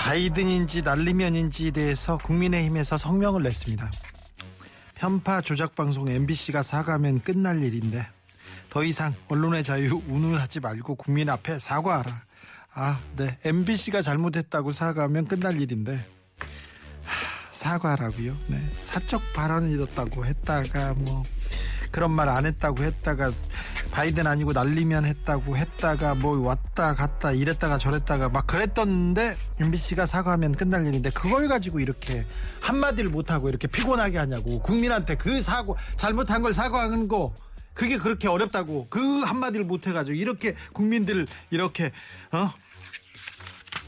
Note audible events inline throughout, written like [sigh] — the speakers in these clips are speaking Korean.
바이든인지 날리면인지에 대해서 국민의힘에서 성명을 냈습니다. 편파 조작 방송 MBC가 사과하면 끝날 일인데 더 이상 언론의 자유 운운하지 말고 국민 앞에 사과하라. 아, 네. MBC가 잘못했다고 사과하면 끝날 일인데 하, 사과하라고요. 네. 사적 발언이었다고 했다가 뭐 그런 말 안 했다고 했다가 바이든 아니고 날리면 했다고 했다가 뭐 왔다 갔다 이랬다가 저랬다가 막 그랬던데 MBC가 사과하면 끝날 일인데 그걸 가지고 이렇게 한마디를 못하고 이렇게 피곤하게 하냐고. 국민한테 그 사고 잘못한 걸 사과하는 거. 그게 그렇게 어렵다고. 그 한마디를 못 해가지고 이렇게 국민들을 이렇게 어?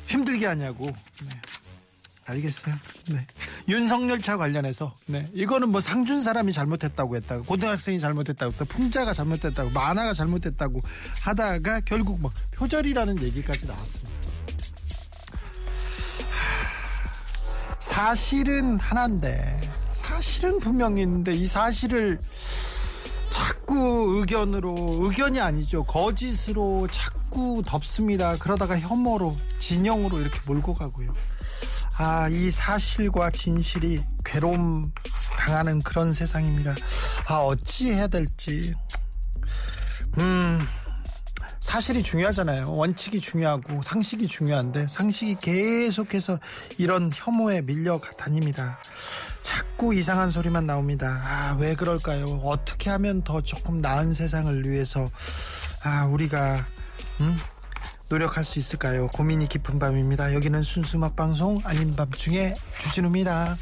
힘들게 하냐고. 네. 알겠어요. 네. 윤석열 차 관련해서 네. 이거는 뭐 상준 사람이 잘못했다고 했다고 고등학생이 잘못했다고 또 풍자가 잘못했다고 만화가 잘못했다고 하다가 결국 뭐 표절이라는 얘기까지 나왔습니다. 하, 사실은 하나인데 사실은 분명히 있는데 이 사실을 자꾸 의견으로 의견이 아니죠 거짓으로 자꾸 덮습니다 그러다가 혐오로 진영으로 이렇게 몰고 가고요 아, 이 사실과 진실이 괴로움 당하는 그런 세상입니다. 아, 어찌 해야 될지. 음, 사실이 중요하잖아요. 원칙이 중요하고 상식이 중요한데 상식이 계속해서 이런 혐오에 밀려 다닙니다. 자꾸 이상한 소리만 나옵니다. 아, 왜 그럴까요? 어떻게 하면 더 조금 나은 세상을 위해서 아, 우리가 음? 노력할 수 있을까요? 고민이 깊은 밤입니다. 여기는 순수 음악 방송 아닌 밤중에 주진우입니다.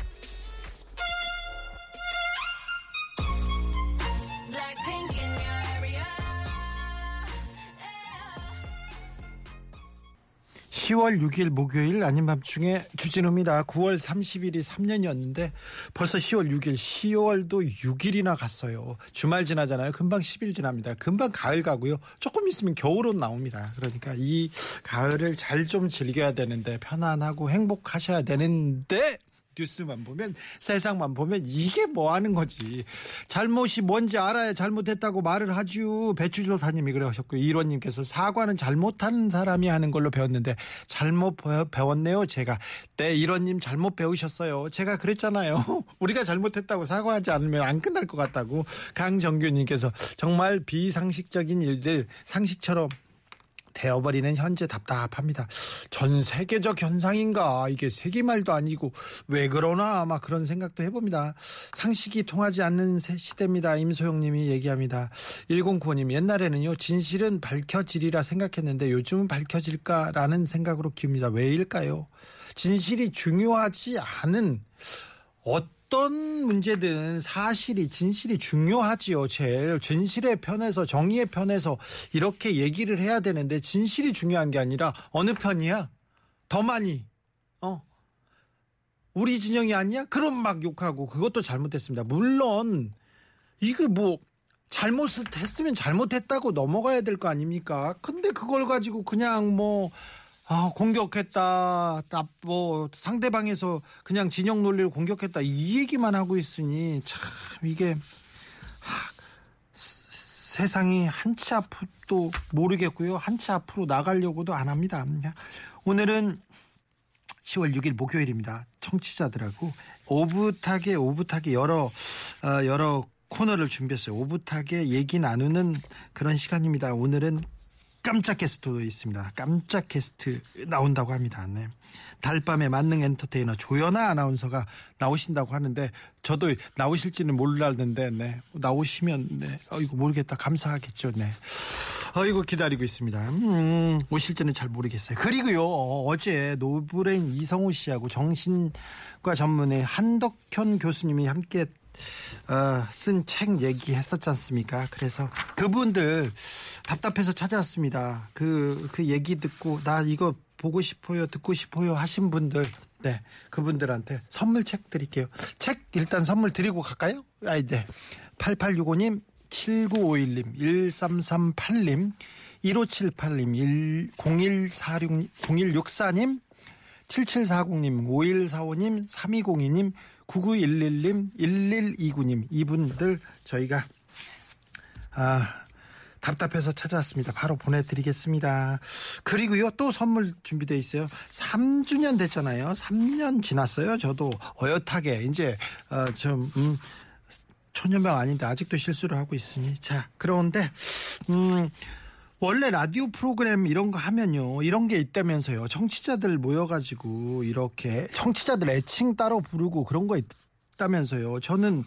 10월 6일 목요일 아닌 밤중에 주진우입니다. 9월 30일이 3년이었는데 벌써 10월 6일, 10월도 6일이나 갔어요. 주말 지나잖아요. 금방 10일 지납니다. 금방 가을 가고요. 조금 있으면 겨울옷 나옵니다. 그러니까 이 가을을 잘 좀 즐겨야 되는데 편안하고 행복하셔야 되는데 뉴스만 보면 세상만 보면 이게 뭐 하는 거지? 잘못이 뭔지 알아야 잘못했다고 말을 하죠 배추조사님이 그러셨고 이원님께서 사과는 잘못한 사람이 하는 걸로 배웠는데 잘못 배웠네요 제가. 네 이원님 잘못 배우셨어요. 제가 그랬잖아요. [laughs] 우리가 잘못했다고 사과하지 않으면 안 끝날 것 같다고 강정규님께서 정말 비상식적인 일들 상식처럼 되어버리는 현재 답답합니다. 전 세계적 현상인가? 이게 세계 말도 아니고 왜 그러나? 아마 그런 생각도 해봅니다. 상식이 통하지 않는 시대입니다. 임소영님이 얘기합니다. 1095님 옛날에는요 진실은 밝혀지리라 생각했는데 요즘은 밝혀질까라는 생각으로 키웁니다. 왜일까요? 진실이 중요하지 않은 어떤 어떤 문제든 사실이 진실이 중요하지요. 제일 진실의 편에서 정의의 편에서 이렇게 얘기를 해야 되는데 진실이 중요한 게 아니라 어느 편이야? 더 많이 어 우리 진영이 아니야? 그럼 막 욕하고 그것도 잘못했습니다. 물론 이거 뭐 잘못했으면 잘못했다고 넘어가야 될 거 아닙니까? 근데 그걸 가지고 그냥 뭐 아, 공격했다. 뭐 상대방에서 그냥 진영 논리를 공격했다. 이 얘기만 하고 있으니 참 이게 하, 세상이 한치 앞도 모르겠고요. 한치 앞으로 나가려고도 안 합니다. 오늘은 10월 6일 목요일입니다. 청취자들하고 오붓하게 오붓하게 여러 어, 여러 코너를 준비했어요. 오붓하게 얘기 나누는 그런 시간입니다. 오늘은 깜짝 게스트도 있습니다. 깜짝 게스트 나온다고 합니다. 네. 달밤의 만능 엔터테이너 조현아 아나운서가 나오신다고 하는데 저도 나오실지는 몰랐는데 네. 나오시면 네. 어이거 모르겠다 감사하겠죠. 네. 어이거 기다리고 있습니다. 음, 오실지는 잘 모르겠어요. 그리고요 어제 노브레인 이성우 씨하고 정신과 전문의 한덕현 교수님이 함께 어, 쓴책 얘기했었지 않습니까? 그래서 그분들 답답해서 찾아왔습니다. 그, 그 얘기 듣고 나 이거 보고 싶어요, 듣고 싶어요 하신 분들 네, 그분들한테 선물 책 드릴게요. 책 일단 선물 드리고 갈까요? 아이, 네. 8865님, 7951님, 1338님, 1578님, 0146, 0164님, 7740님, 5145님, 3202님, 9911님, 1129님, 이분들 저희가, 아, 답답해서 찾아왔습니다. 바로 보내드리겠습니다. 그리고요, 또 선물 준비되어 있어요. 3주년 됐잖아요. 3년 지났어요. 저도 어엿하게, 이제, 어, 좀, 음, 초년병 아닌데 아직도 실수를 하고 있으니. 자, 그런데, 음, 원래 라디오 프로그램 이런 거 하면요. 이런 게 있다면서요. 청취자들 모여가지고 이렇게 청취자들 애칭 따로 부르고 그런 거 있다면서요. 저는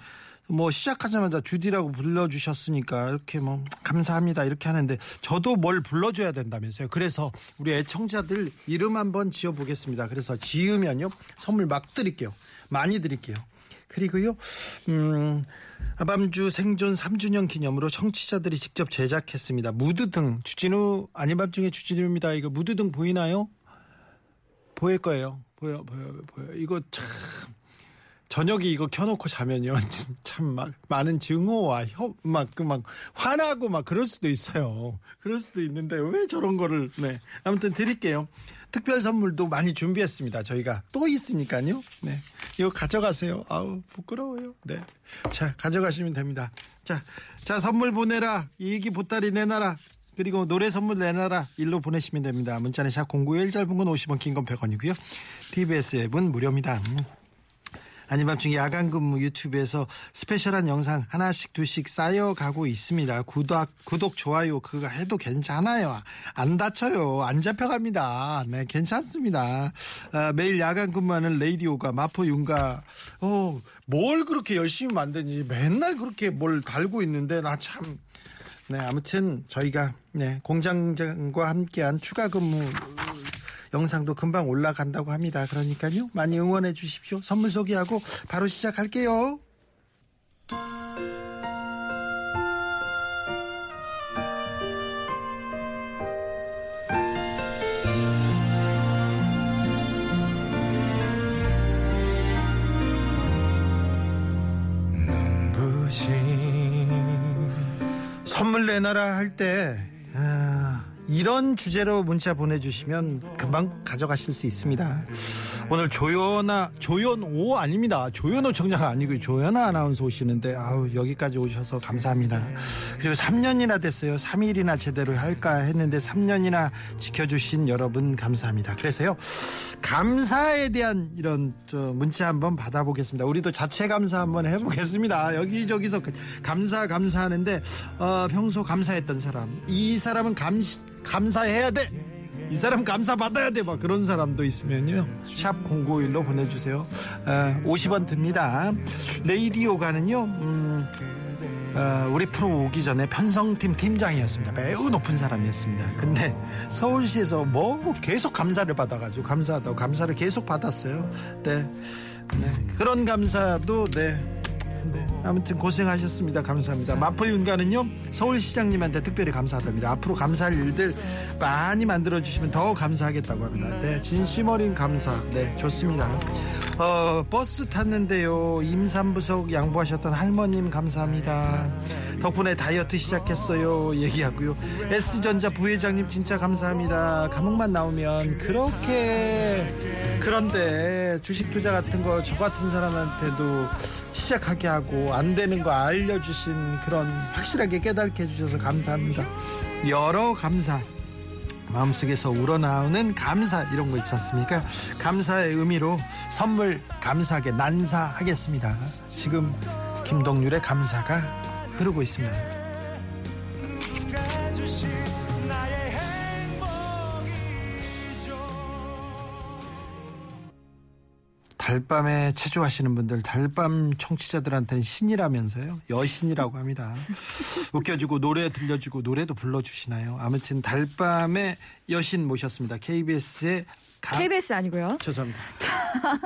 뭐 시작하자마자 주디라고 불러주셨으니까 이렇게 뭐 감사합니다 이렇게 하는데 저도 뭘 불러줘야 된다면서요. 그래서 우리 애청자들 이름 한번 지어보겠습니다. 그래서 지으면요 선물 막 드릴게요. 많이 드릴게요. 그리고요, 음, 아밤주 생존 3주년 기념으로 청취자들이 직접 제작했습니다. 무드등, 주진우, 아닌 밤 중에 주진우입니다. 이거 무드등 보이나요? 보일 거예요. 보여, 보여, 보여. 이거 참, 저녁에 이거 켜놓고 자면요. [laughs] 참 막 많은 증오와 혀, 막, 그 막, 화나고 막 그럴 수도 있어요. 그럴 수도 있는데 왜 저런 거를, 네. 아무튼 드릴게요. 특별 선물도 많이 준비했습니다. 저희가 또 있으니까요. 네. 이거 가져가세요. 아우, 부끄러워요. 네. 자, 가져가시면 됩니다. 자, 자, 선물 보내라. 이기 보따리 내놔라. 그리고 노래 선물 내놔라. 일로 보내시면 됩니다. 문자는 샵 091 짧은 건 50원, 긴 건 100원이고요. TBS 앱은 무료입니다. 음. 아닌 밤중에 야간 근무 유튜브에서 스페셜한 영상 하나씩 두씩 쌓여가고 있습니다. 구독, 구독, 좋아요, 그거 해도 괜찮아요. 안 다쳐요. 안 잡혀갑니다. 네, 괜찮습니다. 아, 매일 야간 근무하는 레이디오가 마포 윤가, 어, 뭘 그렇게 열심히 만드니 맨날 그렇게 뭘 달고 있는데 나 참, 네, 아무튼 저희가, 네, 공장장과 함께한 추가 근무 영상도 금방 올라간다고 합니다. 그러니까요. 많이 응원해 주십시오. 선물 소개하고 바로 시작할게요. 선물 내놔라 할 때, 아, 이런 주제로 문자 보내주시면 금방 가져가실 수 있습니다. 오늘 조연아, 조연오 아닙니다. 조연호 청장 아니고 조연아 아나운서 오시는데, 아우, 여기까지 오셔서 감사합니다. 그리고 3년이나 됐어요. 3일이나 제대로 할까 했는데 3년이나 지켜주신 여러분 감사합니다. 그래서요, 감사에 대한 이런 문자 한번 받아보겠습니다. 우리도 자체 감사 한번 해보겠습니다. 여기저기서 그 감사, 감사하는데, 어, 평소 감사했던 사람, 이 사람은 감, 감사해야 돼! 이 사람 감사 받아야 돼. 막 그런 사람도 있으면요. 샵 051로 보내주세요. 어, 50원 듭니다. 레이디오가는요, 음, 어, 우리 프로 오기 전에 편성팀 팀장이었습니다. 매우 높은 사람이었습니다. 근데 서울시에서 뭐 계속 감사를 받아가지고 감사하다고 감사를 계속 받았어요. 네. 네. 그런 감사도 네. 네. 아무튼 고생하셨습니다. 감사합니다. 마포 윤가는요 서울시장님한테 특별히 감사하답니다. 앞으로 감사할 일들 많이 만들어 주시면 더 감사하겠다고 합니다. 네, 진심 어린 감사. 네, 좋습니다. 어, 버스 탔는데요. 임산부석 양보하셨던 할머님 감사합니다. 덕분에 다이어트 시작했어요. 얘기하고요. S전자 부회장님 진짜 감사합니다. 감옥만 나오면 그렇게 그런데 주식 투자 같은 거 저 같은 사람한테도 시작하게 하고 안 되는 거 알려주신 그런 확실하게 깨닫게 해주셔서 감사합니다. 여러 감사. 마음속에서 우러나오는 감사 이런 거 있지 않습니까? 감사의 의미로 선물 감사하게 난사하겠습니다. 지금 김동률의 감사가 흐르고 있습니다. 달밤에 체조하시는 분들 달밤 청취자들한테는 신이라면서요 여신이라고 합니다 [laughs] 웃겨주고 노래 들려주고 노래도 불러주시나요 아무튼 달밤에 여신 모셨습니다 KBS의 가... KBS 아니고요 죄송합니다.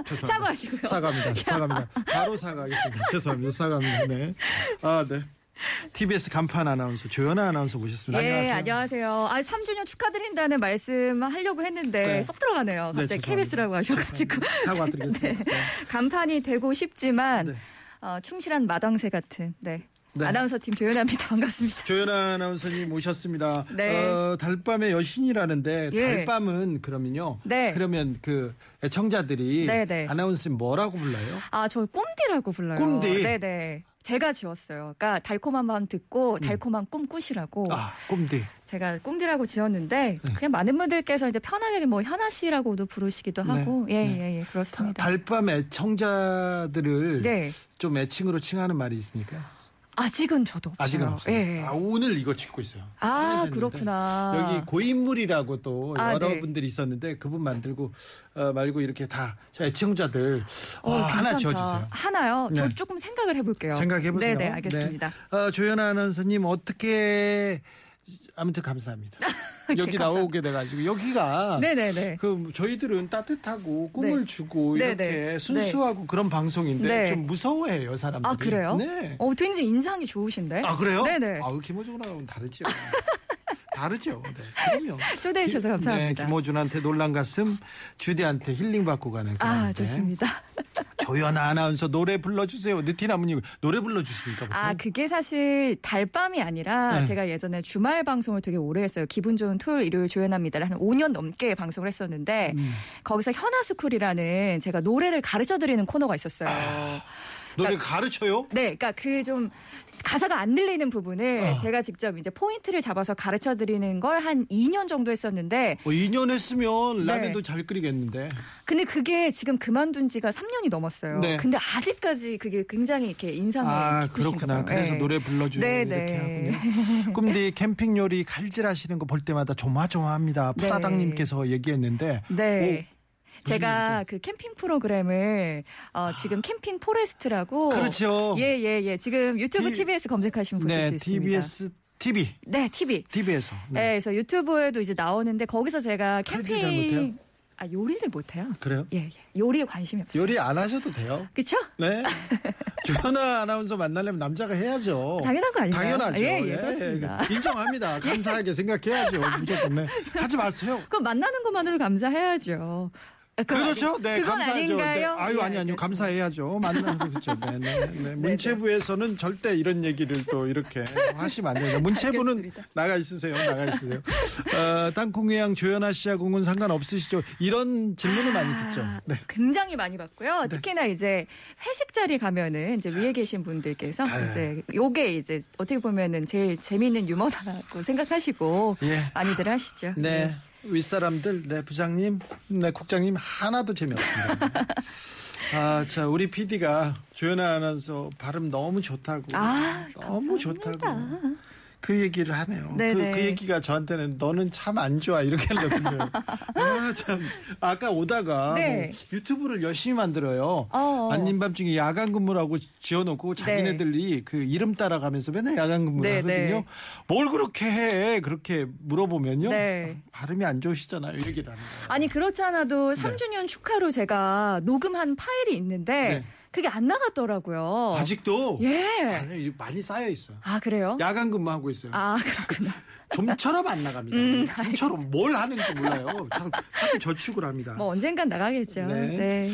죄송합니다. [laughs] 사과하시고요 사과합니다. 사과합니다. 바로 사과하겠습니다. [laughs] 죄송합니다. 사과합니다. 네. 아, 네. TBS 간판 아나운서 조연아 아나운서 모셨습니다. 예, 안녕하세요. 안녕하세요. 아, 3주년 축하드린다는 말씀 하려고 했는데 네. 쏙 들어가네요. 네, 갑자기 죄송합니다. KBS라고 하셔가지고. 사과드리겠습니다. [laughs] 네. 간판이 되고 싶지만 네. 어, 충실한 마당새 같은 네. 네. 아나운서 팀 조연아입니다. [laughs] 반갑습니다. 조연아 아나운서님 모셨습니다. 네. 어, 달밤의 여신이라는데 예. 달밤은 그러면요. 네. 그러면 그 애청자들이 네, 네. 아나운서님 뭐라고 불러요? 아, 저 꼼디라고 불러요. 꼼디? 네 네. 제가 지었어요. 그러니까 달콤한 밤 듣고 달콤한 꿈 꾸시라고 음. 아, 꼼디. 제가 꼼디라고 지었는데 네. 그냥 많은 분들께서 이제 편하게 뭐 현아 씨라고도 부르시기도 네. 하고 예, 네. 예, 예, 그렇습니다. 달밤 애청자들을 네. 좀 애칭으로 칭하는 말이 있습니까? 아직은 저도 없어요. 아직은 없어요. 예, 예. 아, 오늘 이거 찍고 있어요. 아. 그렇구나. 여기 고인물이라고 또 아, 여러분들이 있었는데 그분 만들고 어, 말고 이렇게 다저 애청자들 어, 어, 하나. 지어주세요. 하나요? 저 네. 조금 생각을 해볼게요. 생각해보세요. 네네, 알겠습니다. 네. 어, 조연아 아나운서님 어떻게 아무튼 감사합니다. [laughs] 여기 감사합니다. 나오게 돼가지고 여기가 네네네. 그 저희들은 따뜻하고 꿈을 네. 주고 네, 이렇게 네. 순수하고 그런 방송인데 네. 좀 무서워해요 사람들이. 아, 그래요? 네. 어, 굉장히 인상이 좋으신데? 아 그래요? 네네. 아우 김호중하고는 다르죠. [laughs] 다르죠. 네. 그럼요. [laughs] 초대해 주셔서 감사합니다. 네, 김호준한테 놀란 가슴, 주디한테 힐링 받고 가는 아, 가운데. 좋습니다. [laughs] 조연아 아나운서 노래 불러주세요. 느티나무님 노래 불러주십니까? 보통? 아, 그게 사실 달밤이 아니라 네. 제가 예전에 주말 방송을 되게 오래 했어요. 기분 좋은 토요일, 일요일 조연합니다를 한 5년 넘게 방송을 했었는데 음. 거기서 현아스쿨이라는 제가 노래를 가르쳐 드리는 코너가 있었어요. 아. 노래를 가르쳐요? 네, 그러니까 그 좀 가사가 안 들리는 부분을 어. 제가 직접 이제 포인트를 잡아서 가르쳐 드리는 걸 한 2년 정도 했었는데 뭐 2년 했으면 네. 라면도 잘 끓이겠는데. 근데 그게 지금 그만둔 지가 3년이 넘었어요. 네. 근데 아직까지 그게 굉장히 이렇게 인상을 아 그렇구나. 그래서 네. 노래 불러 주고 네, 이렇게 네. 하군요. [laughs] 꿈디 캠핑 요리 칼질 하시는 거 볼 때마다 조마조마합니다. 네. 푸다당 님께서 얘기했는데. 네. 무슨 제가 그 캠핑 프로그램을 어, 지금 캠핑 포레스트라고 그렇죠. 예, 예, 예. 지금 유튜브 T- TBS 검색하시면 보실 네, 수 있습니다. TBS TV, 네, TV. TV에서. 네. 그래서 유튜브에도 이제 나오는데 거기서 제가 칼질 잘 못해요? 캠핑 아, 요리를 못 해요. 그래요? 예, 예. 요리에 관심이 없어요. 요리 안 하셔도 돼요. 그렇죠? 네. [laughs] 조현아 아나운서 만나려면 남자가 해야죠. 당연한 거 아닌가요? 당연하죠. 예, 예, 그렇습니다. 인정합니다. [laughs] 감사하게 생각해야죠. 무조건. 네. 하지 마세요. 그럼 만나는 것만으로 감사해야죠. 아, 그렇죠. 아니- 네, 감사하죠. 아닌가요? 네. 아유, 예, 아니, 아니요. 알겠습니다. 감사해야죠. 만나는 [laughs] 그렇죠. 네, 네, 네. 문체부에서는 절대 이런 얘기를 또 이렇게 하시면 안 됩니다. 문체부는 알겠습니다. 나가 있으세요. 나가 있으세요. 어, 땅콩회양 조연아 씨하고는 상관없으시죠? 이런 질문을 많이 듣죠. 아, 네. 굉장히 많이 받고요. 특히나 이제 회식 자리 가면은 이제 위에 계신 분들께서 네. 이제 요게 이제 어떻게 보면은 제일 재미있는 유머라고 생각하시고 예. 많이들 하시죠. 네. 윗사람들, 네, 부장님, 네, 국장님, 하나도 재미없습니다. 아, 자, 우리 PD가 조연아 아나운서 발음 너무 좋다고. 아, 너무 감사합니다. 좋다고. 그 얘기를 하네요. 그. 그 얘기가 저한테는 너는 참 안 좋아. 이렇게 하거든요. 아, 참. 아까 오다가 네. 뭐 유튜브를 열심히 만들어요. 어. 아닌 밤중에 야간 근무라고 지어놓고 자기네들이 그 이름 따라가면서 맨날 야간 근무를 네, 하거든요. 네. 뭘 그렇게 해? 그렇게 물어보면요. 네. 발음이 안 좋으시잖아요. 이 얘기를 하는 거예요. 아니 그렇지 않아도 3주년 축하로 제가 녹음한 파일이 있는데 네. 그게 안 나갔더라고요. 아직도 예. 아니, 많이 쌓여 있어요. 아 그래요? 야간 근무하고 있어요. 아 그렇구나. [laughs] 좀처럼 안 나갑니다. 음, 좀처럼 뭘 하는지 몰라요. 자꾸, 자꾸 저축을 합니다. 뭐 언젠간 나가겠죠. 네. 네.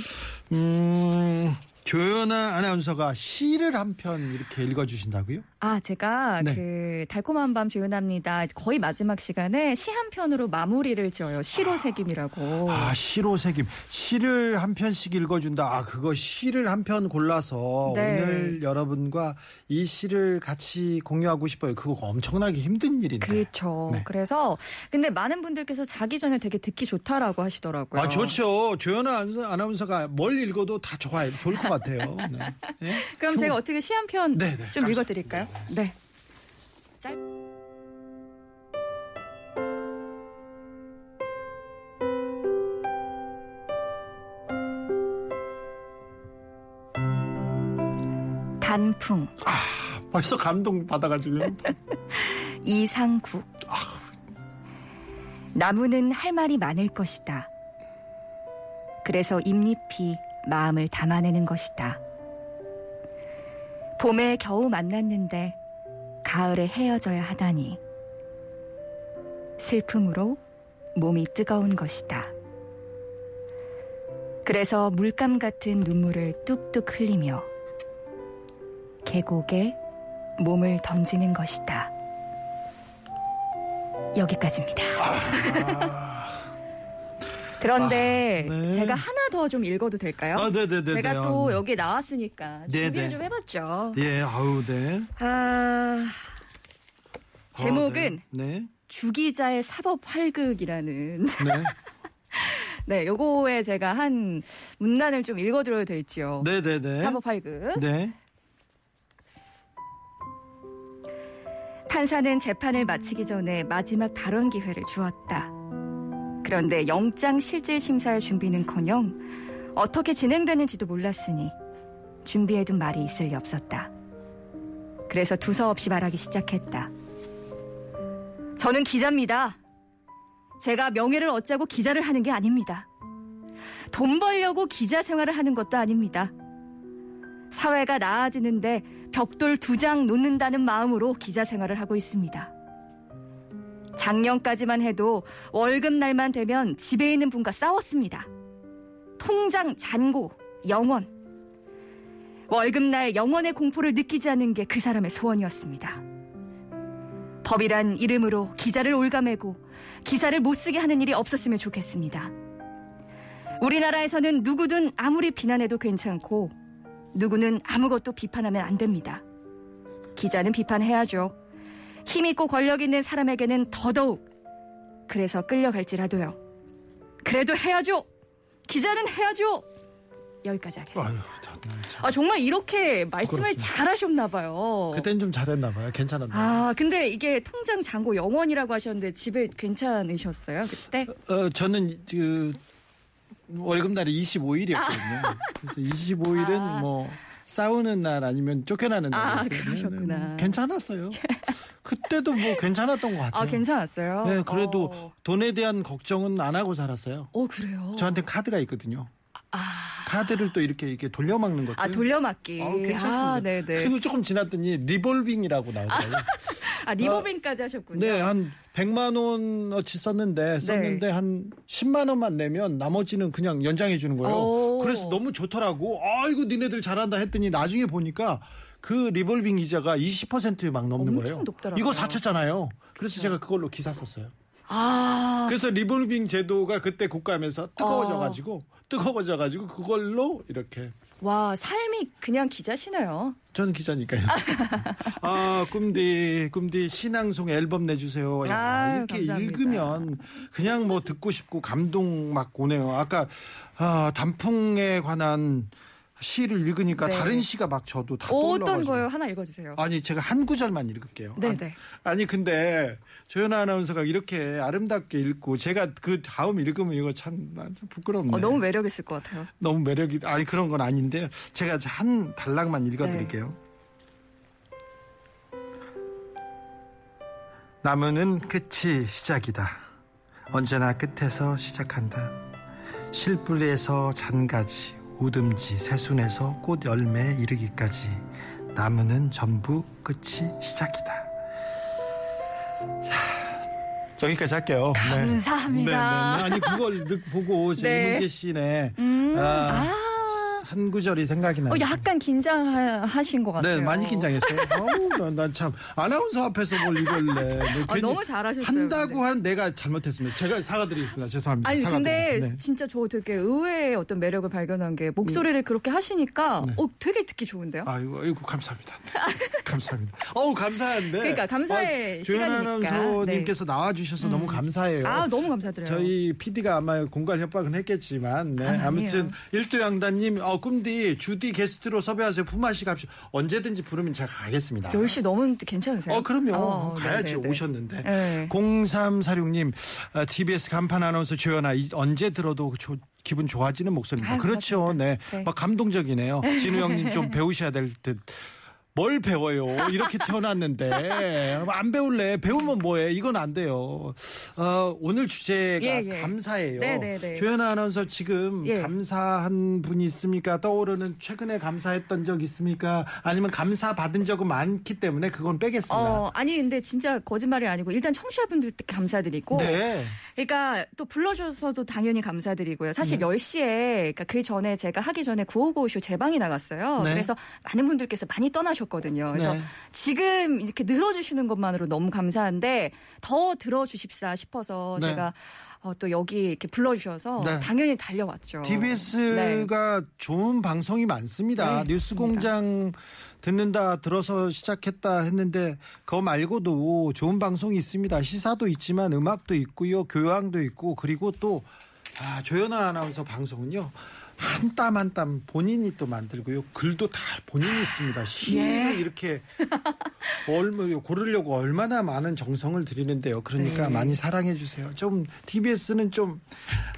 음, 조연아 아나운서가 시를 한 편 이렇게 읽어주신다고요? 아, 제가 네. 그 달콤한 밤 조연합니다. 거의 마지막 시간에 시 한 편으로 마무리를 지어요. 시로 새김이라고. 아, 시로 새김. 시를 한 편씩 읽어준다. 아, 그거 시를 한 편 골라서 네. 오늘 여러분과 이 시를 같이 공유하고 싶어요. 그거 엄청나게 힘든 일인데. 그렇죠. 네. 그래서 근데 많은 분들께서 자기 전에 되게 듣기 좋다라고 하시더라고요. 아, 좋죠. 조연아 아나운서- 아나운서가 뭘 읽어도 다 좋아요. 좋을 것 같아요. 네. [laughs] 네? 그럼 좋- 제가 어떻게 시 한 편좀 네. 읽어드릴까요? 네. 짧. 단풍 벌써 감동 받아가지고. [laughs] 이상국 나무는 할 말이 많을 것이다. 그래서 잎잎이 마음을 담아내는 것이다. 봄에 겨우 만났는데 가을에 헤어져야 하다니. 슬픔으로 몸이 뜨거운 것이다. 그래서 물감 같은 눈물을 뚝뚝 흘리며 계곡에 몸을 던지는 것이다. 여기까지입니다. 그런데 아, 네. 제가 하나 더 좀 읽어도 될까요? 아, 네네네. 제가 또 여기 나왔으니까 네, 준비를 네. 좀 해봤죠. 예, 아우, 네. 아, 제목은 아, 네. 주기자의 사법 활극이라는 네. [laughs] 네, 요거에 제가 한 문단을 좀 읽어드려도 될지요. 네, 네, 네. 사법 활극. 네. 판사는 재판을 마치기 전에 마지막 발언 기회를 주었다. 그런데 영장 실질 심사의 준비는커녕 어떻게 진행되는지도 몰랐으니 준비해둔 말이 있을 리 없었다. 그래서 두서없이 말하기 시작했다. 저는 기자입니다. 제가 명예를 얻자고 기자를 하는 게 아닙니다. 돈 벌려고 기자 생활을 하는 것도 아닙니다. 사회가 나아지는데 벽돌 두 장 놓는다는 마음으로 기자 생활을 하고 있습니다. 작년까지만 해도 월급 날만 되면 집에 있는 분과 싸웠습니다. 통장 잔고, 영원. 월급 날 영원의 공포를 느끼지 않는 게 그 사람의 소원이었습니다. 법이란 이름으로 기자를 올가매고 기사를 못 쓰게 하는 일이 없었으면 좋겠습니다. 우리나라에서는 누구든 아무리 비난해도 괜찮고 누구는 아무것도 비판하면 안 됩니다. 기자는 비판해야죠. 힘있고 권력 있는 사람에게는 더더욱 그래서 끌려갈지라도요. 그래도 해야죠. 기자는 해야죠. 여기까지 하겠습니다. 아유. 아 정말 이렇게 말씀을 부끄럽습니다. 잘하셨나 봐요. 그땐 좀 잘했나 봐요. 괜찮았나 봐요. 아 근데 이게 통장 잔고 영원이라고 하셨는데 집에 괜찮으셨어요 그때? 어, 저는 그 월급 날이 25일이었거든요. [laughs] 그래서 25일은 아. 뭐 싸우는 날 아니면 쫓겨나는 아, 날이었어요. 그러셨구나. 네, 괜찮았어요. [laughs] 그때도 뭐 괜찮았던 것 같아요. 아 괜찮았어요. 네, 그래도 어, 돈에 대한 걱정은 안 하고 살았어요. 어, 그래요. 저한테 카드가 있거든요. 아, 카드를 또 이렇게 이렇게 돌려막는 것들. 아 돌려막기. 어, 괜찮습니다. 아, 네네. 그리고 조금 지났더니 리볼빙이라고 나오더라고요. 아 [laughs] 리볼빙까지 하셨군요. 네, 한 100만 원어치 썼는데 썼는데 한 10만 원만 내면 나머지는 그냥 연장해 주는 거예요. 오. 그래서 너무 좋더라고. 아이고 니네들 잘한다 했더니 나중에 보니까 그 리볼빙 이자가 20%막 넘는 거예요. 높더라고요. 이거 사채잖아요. 그래서 제가 그걸로 기사 썼어요. 아, 그래서 리볼빙 제도가 그때 국감에서 뜨거워져 가지고 뜨거워져 가지고 그걸로 이렇게 와 삶이 그냥 기자시네요. 저는 기자니까요. [laughs] 아, 꿈디, 꿈디 신앙송 앨범 내주세요. 야, 아유, 이렇게 감사합니다. 읽으면 그냥 뭐 듣고 싶고 감동 막 오네요. 아까 아, 단풍에 관한 시를 읽으니까 네. 다른 시가 막 저도 다 어떤 떠올라가지고. 거요? 하나 읽어주세요. 아니 제가 한 구절만 읽을게요. 네네. 아, 니 근데 조연아 아나운서가 이렇게 아름답게 읽고 제가 그 다음 읽으면 이거 참, 난좀 부끄럽네. 어, 너무 매력 있을 것 같아요. 너무 매력이 아니 그런 건 아닌데 제가 한 단락만 읽어드릴게요. 나무는 끝이 시작이다. 언제나 끝에서 시작한다. 실뿌리에서 잔가지, 우듬지, 새순에서 꽃 열매에 이르기까지 나무는 전부 끝이 시작이다. 자, 여기까지 할게요. 네. 감사합니다. 네, 네, 네. 아니 그걸 늦- 보고 [laughs] 제 네. 이문재 씨네 음, 아, 아, 한 구절이 생각이 나요. 어, 약간 긴장하신 것 같아요. 네, 많이 긴장했어요. [laughs] 어우, 난참 아나운서 앞에서 뭘 이걸 내. 뭐 아, 너무 잘하셨어요. 한다고 근데. 한 내가 잘못했습니다. 제가 사과드리겠습니다. 죄송합니다. 아니 근데 사과드리겠습니다. 네. 진짜 저 되게 의외의 어떤 매력을 발견한 게 목소리를 그렇게 하시니까 어 되게 듣기 좋은데요. 아이고, 아이고 감사합니다. 네, [laughs] 감사합니다. 어우 감사한데. 그러니까 감사의 어, 조현. 아나운서님께서 나와주셔서 너무 감사해요. 아 너무 감사드려요. 저희 PD가 아마 공갈 협박은 했겠지만, 네. 아, 아무튼. 일도양단님, 어, 꿈디 주디 게스트로 섭외하세요. 품앗이 갑시 언제든지 부르면 제가 가겠습니다. 10시 넘었는데 괜찮으세요? 어, 그럼요. 어, 가야지 네네네. 오셨는데. 네. 0346님, 어, TBS 간판 아나운서 조연아, 이- 언제 들어도 조- 기분 좋아지는 목소리입니다. 아유, 그렇죠. 네. 네. 막 감동적이네요. 진우 형님 좀 [laughs] 배우셔야 될 듯. 뭘 배워요? 이렇게 태어났는데 안 배울래? 배우면 뭐해? 이건 안 돼요. 어, 오늘 주제가 예, 예. 감사예요. 네네네. 조현아 아나운서 지금 예. 감사한 분이 있습니까? 떠오르는 최근에 감사했던 적 있습니까? 아니면 감사 받은 적은 많기 때문에 그건 빼겠습니다. 어, 아니 근데 진짜 거짓말이 아니고 일단 청취자분들께 감사드리고 네. 그러니까 또 불러주셔서도 당연히 감사드리고요. 사실 네. 10시에 그러니까 그 전에 제가 하기 전에 955쇼 재방이 나갔어요. 네. 그래서 많은 분들께서 많이 떠나셨 거든요. 그래서 네. 지금 이렇게 늘어주시는 것만으로 너무 감사한데 더 들어주십사 싶어서 네. 제가 어, 또 여기 이렇게 불러주셔서 네. 당연히 달려왔죠. TBS가 좋은 방송이 많습니다. 네, 뉴스공장 듣는다 들어서 시작했다 했는데 그거 말고도 좋은 방송이 있습니다. 시사도 있지만 음악도 있고요, 교양도 있고 그리고 또 아, 조연아 아나운서 방송은요. 한 땀 한 땀 본인이 또 만들고요. 글도 다 본인이 씁니다. 시를 예. 이렇게 얼마 고르려고 얼마나 많은 정성을 들이는데요. 그러니까 네. 많이 사랑해 주세요. 좀 TBS는 좀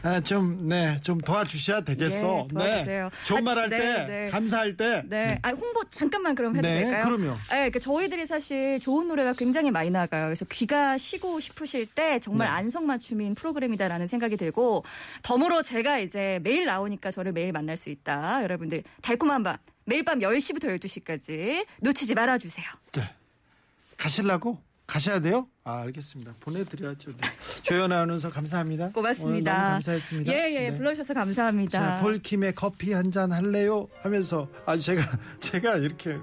아, 좀, 네, 좀 도와주셔야 되겠어. 예, 도와주세요. 네. 좋은 아, 말할 네, 때, 네. 감사할 때. 네. 아, 홍보 잠깐만 그럼 해도 네, 될까요? 그럼요. 네, 그러니까 저희들이 사실 좋은 노래가 굉장히 많이 나가요. 그래서 귀가 쉬고 싶으실 때 정말 네. 안성맞춤인 프로그램이다라는 생각이 들고 덤으로 제가 이제 매일 나오니까 저를 매일 만날 수 있다. 여러분들 달콤한 밤 매일 밤 10시부터 12시까지 놓치지 말아주세요. 네. 가실라고? 가셔야 돼요? 아, 알겠습니다. 보내드려야죠. 네. 조연아 아나운서 감사합니다. 고맙습니다. 감사했습니다. 예, 예, 네. 불러주셔서 감사합니다. 자, 폴킴의 커피 한 잔 할래요? 하면서, 아, 제가, 제가 이렇게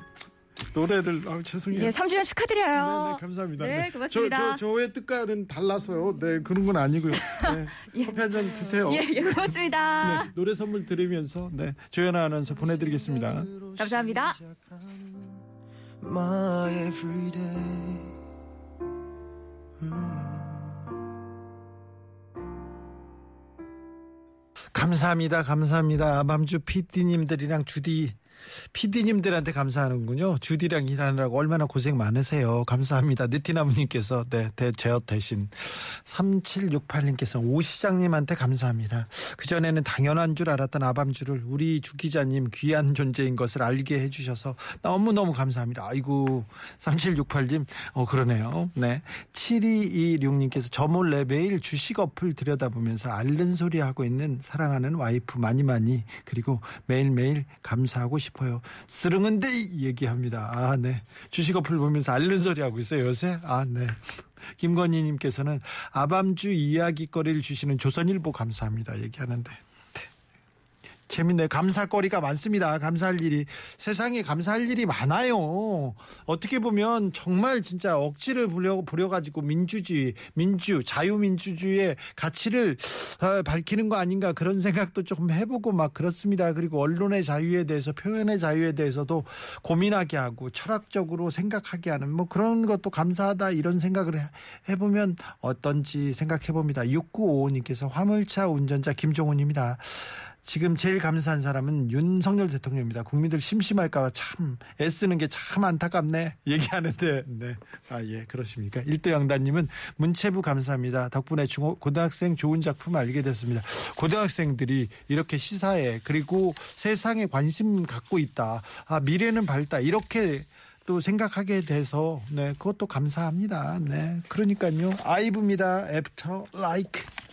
노래를, 아, 죄송해요. 예, 3주년 축하드려요. 네, 네, 감사합니다. 네, 고맙습니다. 저, 저, 저의 뜻과는 달라서요. 네, 그런 건 아니고요. 네, [laughs] 커피 한 잔 드세요. 예, 예, 고맙습니다. 네, 노래 선물 드리면서, 네, 조연아 아나운서 보내드리겠습니다. 감사합니다. My everyday. 감사합니다. 감사합니다. 아밤주 PD님들이랑 주디 PD님들한테 감사하는군요. 주디랑 일하느라고 얼마나 고생 많으세요. 감사합니다. 느티나무님께서 네, 대, 제어 대신 3768님께서 오 시장님한테 감사합니다. 그전에는 당연한 줄 알았던 아밤주를 우리 주 기자님 귀한 존재인 것을 알게 해주셔서 너무너무 감사합니다. 아이고 3768님 어 그러네요. 네 7226님께서 저 몰래 매일 주식 어플 들여다보면서 앓는 소리 하고 있는 사랑하는 와이프 많이 많이 그리고 매일매일 감사하고 싶 어요. 쓰릉은데 얘기합니다. 아, 네. 주식 어플 보면서 앓는 소리 하고 있어요, 요새? 아, 네. 김건희 님께서는 아밤주 이야기거리를 주시는 조선일보 감사합니다. 얘기하는데. 재밌네요. 감사거리가 많습니다. 감사할 일이. 세상에 감사할 일이 많아요. 어떻게 보면 정말 진짜 억지를 부려, 부려 가지고 민주주의, 민주, 자유민주주의의 가치를 어, 밝히는 거 아닌가 그런 생각도 조금 해보고 막 그렇습니다. 그리고 언론의 자유에 대해서 표현의 자유에 대해서도 고민하게 하고 철학적으로 생각하게 하는 뭐 그런 것도 감사하다 이런 생각을 해- 해보면 어떤지 생각해봅니다. 6955님께서 화물차 운전자 김종훈입니다. 지금 제일 감사한 사람은 윤석열 대통령입니다. 국민들 심심할까봐 참 애쓰는 게 참 안타깝네. 얘기하는데, 네. 아, 예, 그렇습니까? 일도양단님은 문체부 감사합니다. 덕분에 중고, 고등학생 좋은 작품 알게 됐습니다. 고등학생들이 이렇게 시사에 그리고 세상에 관심 갖고 있다. 아, 미래는 밝다. 이렇게 또 생각하게 돼서, 네, 그것도 감사합니다. 네. 그러니까요. 아이브입니다. After LIKE. 또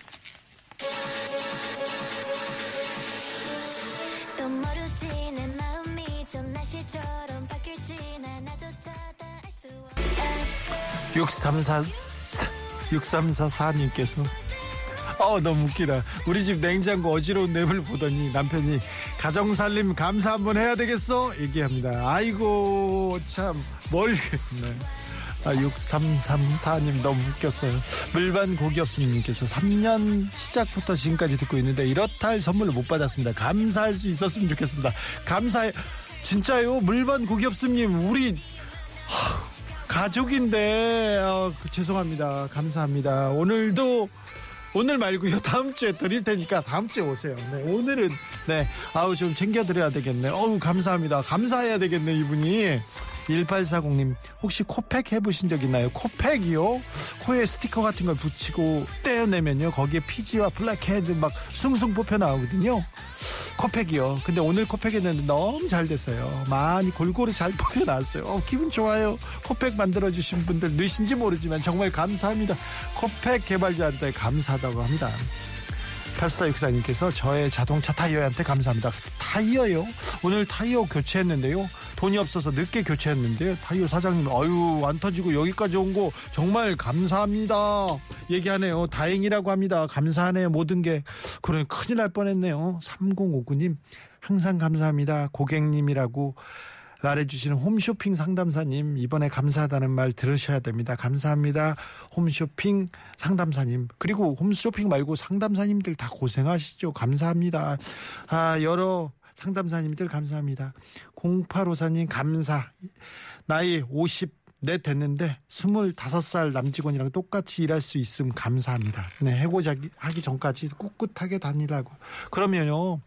날씨처럼 바뀔지 나조차 다 알 수 없어 6344 6344님께서 어 너무 웃기다 우리 집 냉장고 어지러운 랩을 보더니 남편이 가정살림 감사 한번 해야 되겠어 얘기합니다 아이고 참뭘 네. 아, 6334님 너무 웃겼어요. 물반 고기업수님께서 3년 시작부터 지금까지 듣고 있는데 이렇다 할 선물을 못 받았습니다. 감사할 수 있었으면 좋겠습니다. 감사해. 진짜요? 물반 고기업수님 우리 가족인데 어, 그, 죄송합니다. 감사합니다. 오늘도 오늘 말고요. [laughs] 다음 주에 드릴 테니까 다음 주에 오세요. 네, 오늘은 네 아우 좀 챙겨 드려야 되겠네. 어우 감사합니다. 감사해야 되겠네 이분이. 1840님 혹시 코팩 해보신 적 있나요? 코팩이요? 코에 스티커 같은 걸 붙이고 떼어내면요 거기에 피지와 블랙헤드 막 숭숭 뽑혀 나오거든요. 코팩이요. 근데 오늘 코팩 했는데 너무 잘 됐어요. 많이 골고루 잘 [laughs] 뽑혀 나왔어요. 어, 기분 좋아요. 코팩 만들어 주신 분들 누구신지 모르지만 정말 감사합니다. 코팩 개발자한테 감사하다고 합니다. 8464님께서 저의 자동차 타이어한테 감사합니다. 타이어요? 오늘 타이어 교체했는데요. 돈이 없어서 늦게 교체했는데요. 타이어 사장님, 아유, 안 터지고 여기까지 온 거 정말 감사합니다. 얘기하네요. 다행이라고 합니다. 감사하네요. 모든 게. 그래, 큰일 날 뻔했네요. 3059님, 항상 감사합니다. 고객님이라고 말해주시는 홈쇼핑 상담사님 이번에 감사하다는 말 들으셔야 됩니다. 감사합니다. 홈쇼핑 상담사님 그리고 홈쇼핑 말고 상담사님들 다 고생하시죠. 감사합니다. 아 여러 상담사님들 감사합니다. 0854님 감사. 나이 50. 네 됐는데 25살 남직원이랑 똑같이 일할 수 있음 감사합니다. 네, 해고자기 하기 전까지 꿋꿋하게 다니라고. 그러면요.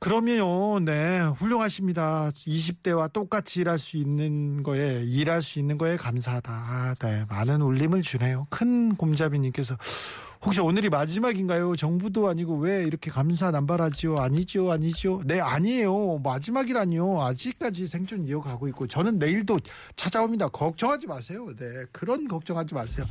그러면요, 네, 훌륭하십니다. 20대와 똑같이 일할 수 있는 거에, 일할 수 있는 거에 감사하다. 아, 네, 많은 울림을 주네요. 큰 곰잡이님께서, 혹시 오늘이 마지막인가요? 정부도 아니고 왜 이렇게 감사 남발하지요? 아니죠, 아니죠. 네, 아니에요. 마지막이라니요. 아직까지 생존 이어가고 있고, 저는 내일도 찾아옵니다. 걱정하지 마세요. 네, 그런 걱정하지 마세요.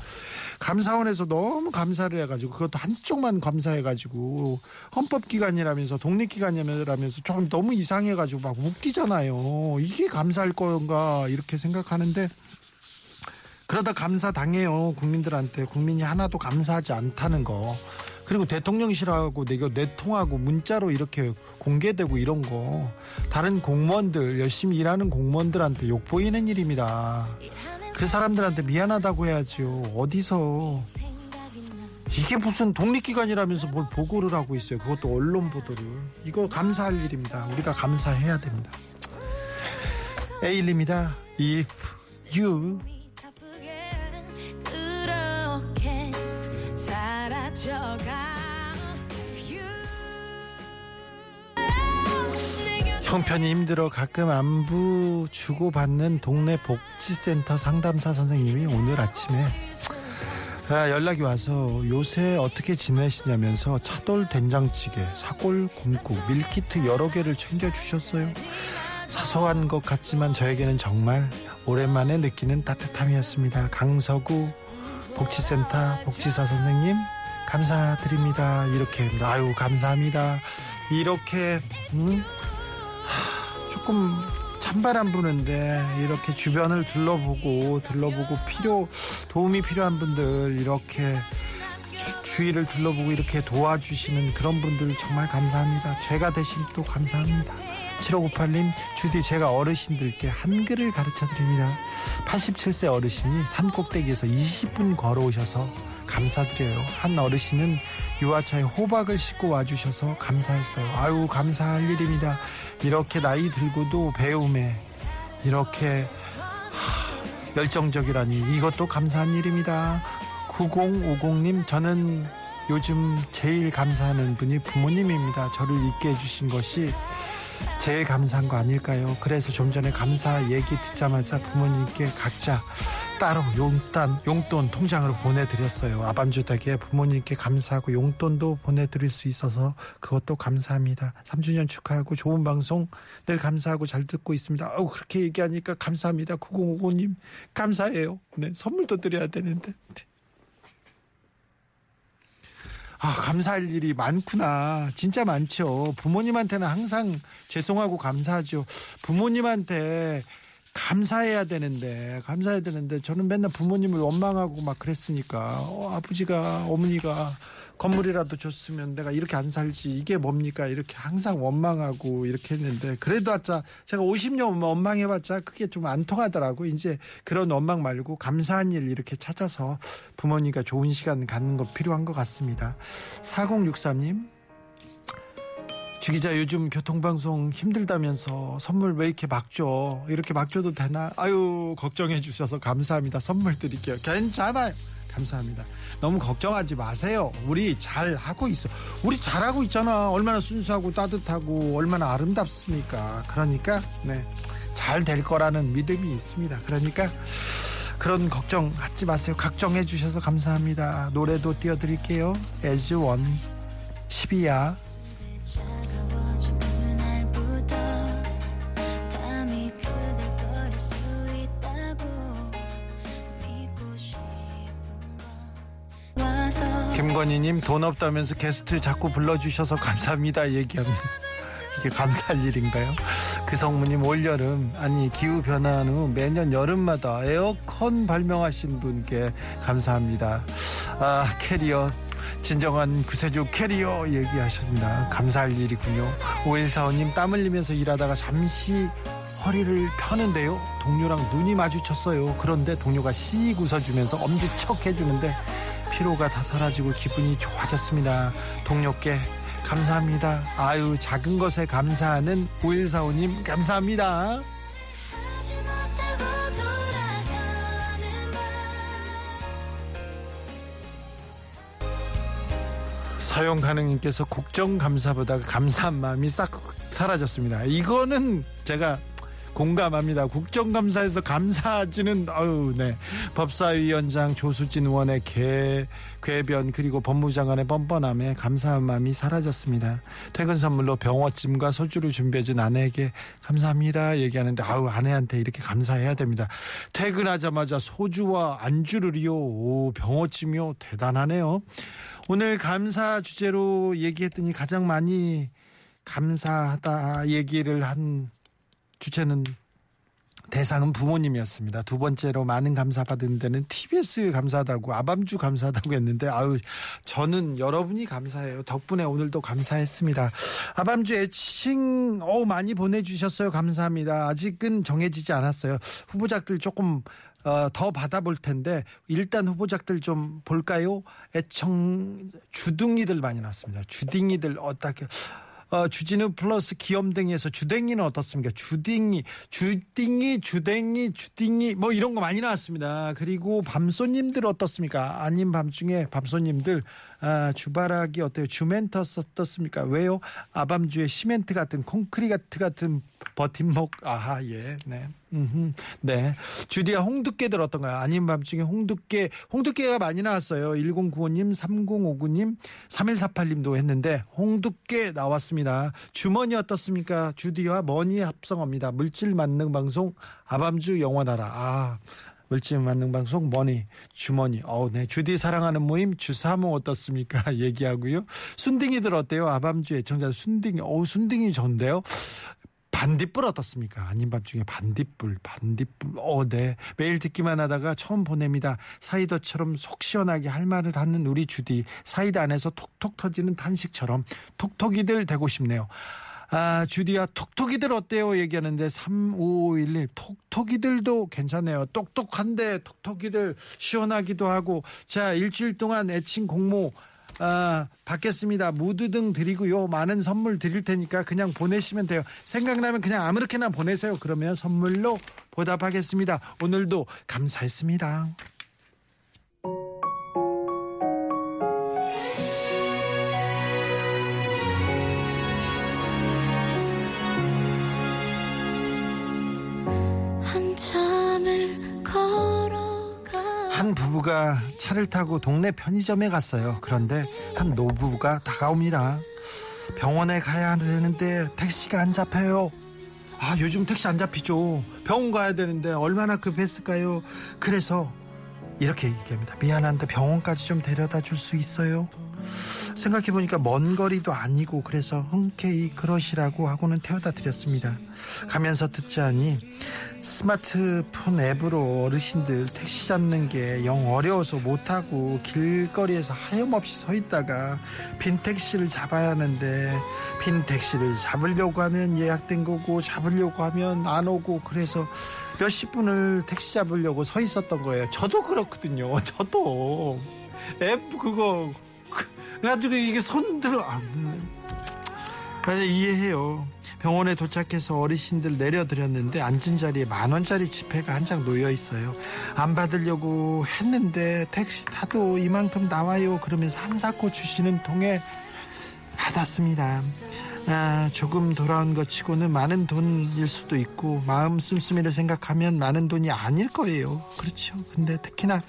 감사원에서 너무 감사를 해가지고, 그것도 한쪽만 감사해가지고, 헌법기관이라면서, 독립기관이라면서 조금 너무 이상해가지고 막 웃기잖아요. 이게 감사할 건가, 이렇게 생각하는데, 그러다 감사 당해요. 국민들한테. 국민이 하나도 감사하지 않다는 거. 그리고 대통령실하고 내가 내통하고 문자로 이렇게 공개되고 이런 거. 다른 공무원들 열심히 일하는 공무원들한테 욕 보이는 일입니다. 그 사람들한테 미안하다고 해야지요. 어디서? 이게 무슨 독립기관이라면서 뭘 보고를 하고 있어요. 그것도 언론 보도를. 이거 감사할 일입니다. 우리가 감사해야 됩니다. 에일입니다. If You 형편이 힘들어 가끔 안부 주고받는 동네 복지센터 상담사 선생님이 오늘 아침에 아, 연락이 와서 요새 어떻게 지내시냐면서 차돌 된장찌개, 사골 곰국, 밀키트 여러 개를 챙겨주셨어요. 사소한 것 같지만 저에게는 정말 오랜만에 느끼는 따뜻함이었습니다. 강서구 복지센터 복지사 선생님 감사드립니다. 이렇게 아유 감사합니다. 이렇게 음? 하, 조금 찬바람 부는데 이렇게 주변을 둘러보고 둘러보고 필요 도움이 필요한 분들 이렇게 주, 주위를 둘러보고 이렇게 도와주시는 그런 분들 정말 감사합니다. 제가 대신 또 감사합니다. 7598님, 주디 제가 어르신들께 한글을 가르쳐 드립니다. 87세 어르신이 산 꼭대기에서 20분 걸어오셔서 감사드려요. 한 어르신은 유아차에 호박을 싣고 와주셔서 감사했어요. 아유, 감사할 일입니다. 이렇게 나이 들고도 배움에 이렇게 하, 열정적이라니 이것도 감사한 일입니다. 9050님, 저는 요즘 제일 감사하는 분이 부모님입니다. 저를 있게 해주신 것이 제일 감사한 거 아닐까요? 그래서 좀 전에 감사 얘기 듣자마자 부모님께 각자 따로 용돈, 용돈 통장으로 보내드렸어요. 아밤주 댁에 부모님께 감사하고 용돈도 보내드릴 수 있어서 그것도 감사합니다. 3주년 축하하고 좋은 방송 늘 감사하고 잘 듣고 있습니다. 아우, 그렇게 얘기하니까 감사합니다. 9055님, 감사해요. 네, 선물도 드려야 되는데. 네. 아, 감사할 일이 많구나. 진짜 많죠. 부모님한테는 항상 죄송하고 감사하죠. 부모님한테 감사해야 되는데, 감사해야 되는데, 저는 맨날 부모님을 원망하고 막 그랬으니까, 어, 아버지가, 어머니가 건물이라도 줬으면 내가 이렇게 안 살지, 이게 뭡니까? 이렇게 항상 원망하고 이렇게 했는데, 그래도 아짜 제가 50년 원망해봤자 그게 좀 안 통하더라고. 이제 그런 원망 말고 감사한 일 이렇게 찾아서 부모님과 좋은 시간 갖는 거 필요한 것 같습니다. 4063님, 주 기자 요즘 교통방송 힘들다면서 선물 왜 이렇게 막 줘? 이렇게 막 줘도 되나? 아유, 걱정해 주셔서 감사합니다. 선물 드릴게요. 괜찮아요. 감사합니다. 너무 걱정하지 마세요. 우리 잘 하고 있어. 우리 잘하고 있잖아. 얼마나 순수하고 따뜻하고 얼마나 아름답습니까? 그러니까, 네. 잘 될 거라는 믿음이 있습니다. 그러니까, 그런 걱정 하지 마세요. 걱정해 주셔서 감사합니다. 노래도 띄워 드릴게요. As One 12야. 차가워져 김건희님 돈 없다면서 게스트 자꾸 불러주셔서 감사합니다 얘기합니다. 이게 감사할 일인가요? 그 성무님 올여름 아니 기후변화 후 매년 여름마다 에어컨 발명하신 분께 감사합니다. 아 캐리어 진정한 구세주 캐리어 얘기하셨습니다. 감사할 일이군요. 오일사원님 땀 흘리면서 일하다가 잠시 허리를 펴는데요. 동료랑 눈이 마주쳤어요. 그런데 동료가 씩 웃어주면서 엄지척 해주는데 피로가 다 사라지고 기분이 좋아졌습니다. 동료께 감사합니다. 아유 작은 것에 감사하는 5145님 감사합니다. 사용 가능님께서 국정감사보다 감사한 마음이 싹 사라졌습니다. 이거는 제가 공감합니다. 국정감사에서 감사하지는 어우 네 법사위원장 조수진 의원의 개 궤변 그리고 법무장관의 뻔뻔함에 감사한 마음이 사라졌습니다. 퇴근 선물로 병어찜과 소주를 준비해준 아내에게 감사합니다 얘기하는데 아우 아내한테 이렇게 감사해야 됩니다. 퇴근하자마자 소주와 안주를요 오 병어찜이요 대단하네요. 오늘 감사 주제로 얘기했더니 가장 많이 감사하다 얘기를 한 주체는 대상은 부모님이었습니다. 두 번째로 많은 감사 받은 데는 TBS 감사하다고 아밤주 감사하다고 했는데 아유 저는 여러분이 감사해요. 덕분에 오늘도 감사했습니다. 아밤주 애칭 어 많이 보내주셨어요. 감사합니다. 아직은 정해지지 않았어요. 후보작들 조금 어, 더 받아볼 텐데 일단 후보작들 좀 볼까요? 애청 주둥이들 많이 나왔습니다. 주딩이들 어떻게 어, 주진우 플러스 기염댕이에서 주댕이는 어떻습니까? 주딩이, 주딩이, 주댕이, 주딩이 뭐 이런 거 많이 나왔습니다. 그리고 밤손님들 어떻습니까? 아닌 밤중에 밤손님들 아, 주바라기 어때요? 주멘터스 어떻습니까? 왜요? 아밤주의 시멘트 같은 콘크리트 같은 버팀목 아하 예 네. 음흠, 네. 주디아 홍두깨들 어떤가요? 아닌 밤중에 홍두깨, 홍두깨가 많이 나왔어요. 1095님, 3059님, 3148님도 했는데, 홍두깨 나왔습니다. 주머니 어떻습니까? 주디와 머니 합성어입니다. 물질 만능 방송, 아밤주 영원하라. 아. 물질 만능 방송 머니 주머니 어우 네 주디 사랑하는 모임 주사모 어떻습니까 [laughs] 얘기하고요 순딩이들 어때요 아밤주 애청자 순딩이 어우 순딩이 좋은데요 반딧불 어떻습니까? 아닌 밤중에 반딧불, 반딧불. 어, 네. 매일 듣기만 하다가 처음 보냅니다. 사이다처럼 속 시원하게 할 말을 하는 우리 주디. 사이다 안에서 톡톡 터지는 탄산처럼 톡톡이들 되고 싶네요. 아, 주디야, 톡톡이들 어때요? 얘기하는데 3511 톡톡이들도 괜찮네요. 똑똑한데 톡톡이들 시원하기도 하고. 자, 일주일 동안 애칭 공모 아, 받겠습니다. 무드 등 드리고요. 많은 선물 드릴 테니까 그냥 보내시면 돼요. 생각나면 그냥 아무렇게나 보내세요. 그러면 선물로 보답하겠습니다. 오늘도 감사했습니다. 부부가 차를 타고 동네 편의점에 갔어요. 그런데 한 노부부가 다가옵니다. 병원에 가야 되는데 택시가 안 잡혀요. 아, 요즘 택시 안 잡히죠. 병원 가야 되는데 얼마나 급했을까요? 그래서 이렇게 얘기합니다. 미안한데 병원까지 좀 데려다 줄 수 있어요? 생각해보니까 먼 거리도 아니고 그래서 흔쾌히 그러시라고 하고는 태워다 드렸습니다. 가면서 듣자니 스마트폰 앱으로 어르신들 택시 잡는 게 영 어려워서 못하고 길거리에서 하염없이 서 있다가 빈 택시를 잡아야 하는데 빈 택시를 잡으려고 하면 예약된 거고 잡으려고 하면 안 오고 그래서 몇십 분을 택시 잡으려고 서 있었던 거예요. 저도 그렇거든요. [laughs] 저도 앱 그거 그래가지고 이게 손들어 아, 맞아 이해해요. 병원에 도착해서 어르신들 내려드렸는데 앉은 자리에 만 원짜리 지폐가 한 장 놓여 있어요. 안 받으려고 했는데 택시 타도 이만큼 나와요. 그러면서 한사코 주시는 통에 받았습니다. 아, 조금 돌아온 것 치고는 많은 돈일 수도 있고 마음 씀씀이를 생각하면 많은 돈이 아닐 거예요. 그렇죠. 근데 특히나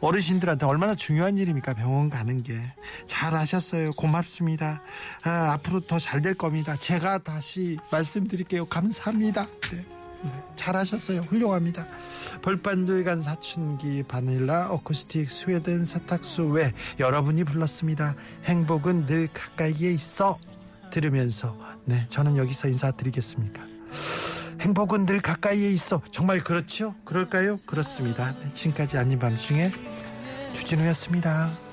어르신들한테 얼마나 중요한 일입니까? 병원 가는 게. 잘하셨어요. 고맙습니다. 아, 앞으로 더 잘 될 겁니다. 제가 다시 말씀드릴게요. 감사합니다. 네. 네, 잘하셨어요. 훌륭합니다. 벌반들간 사춘기 바닐라 어쿠스틱 스웨덴 세탁소 외 여러분이 불렀습니다. 행복은 늘 가까이에 있어. 들으면서. 네. 저는 여기서 인사드리겠습니다. 행복은 늘 가까이에 있어 정말 그렇죠? 그럴까요? 그렇습니다. 네, 지금까지 아닌 밤중에 주진우였습니다.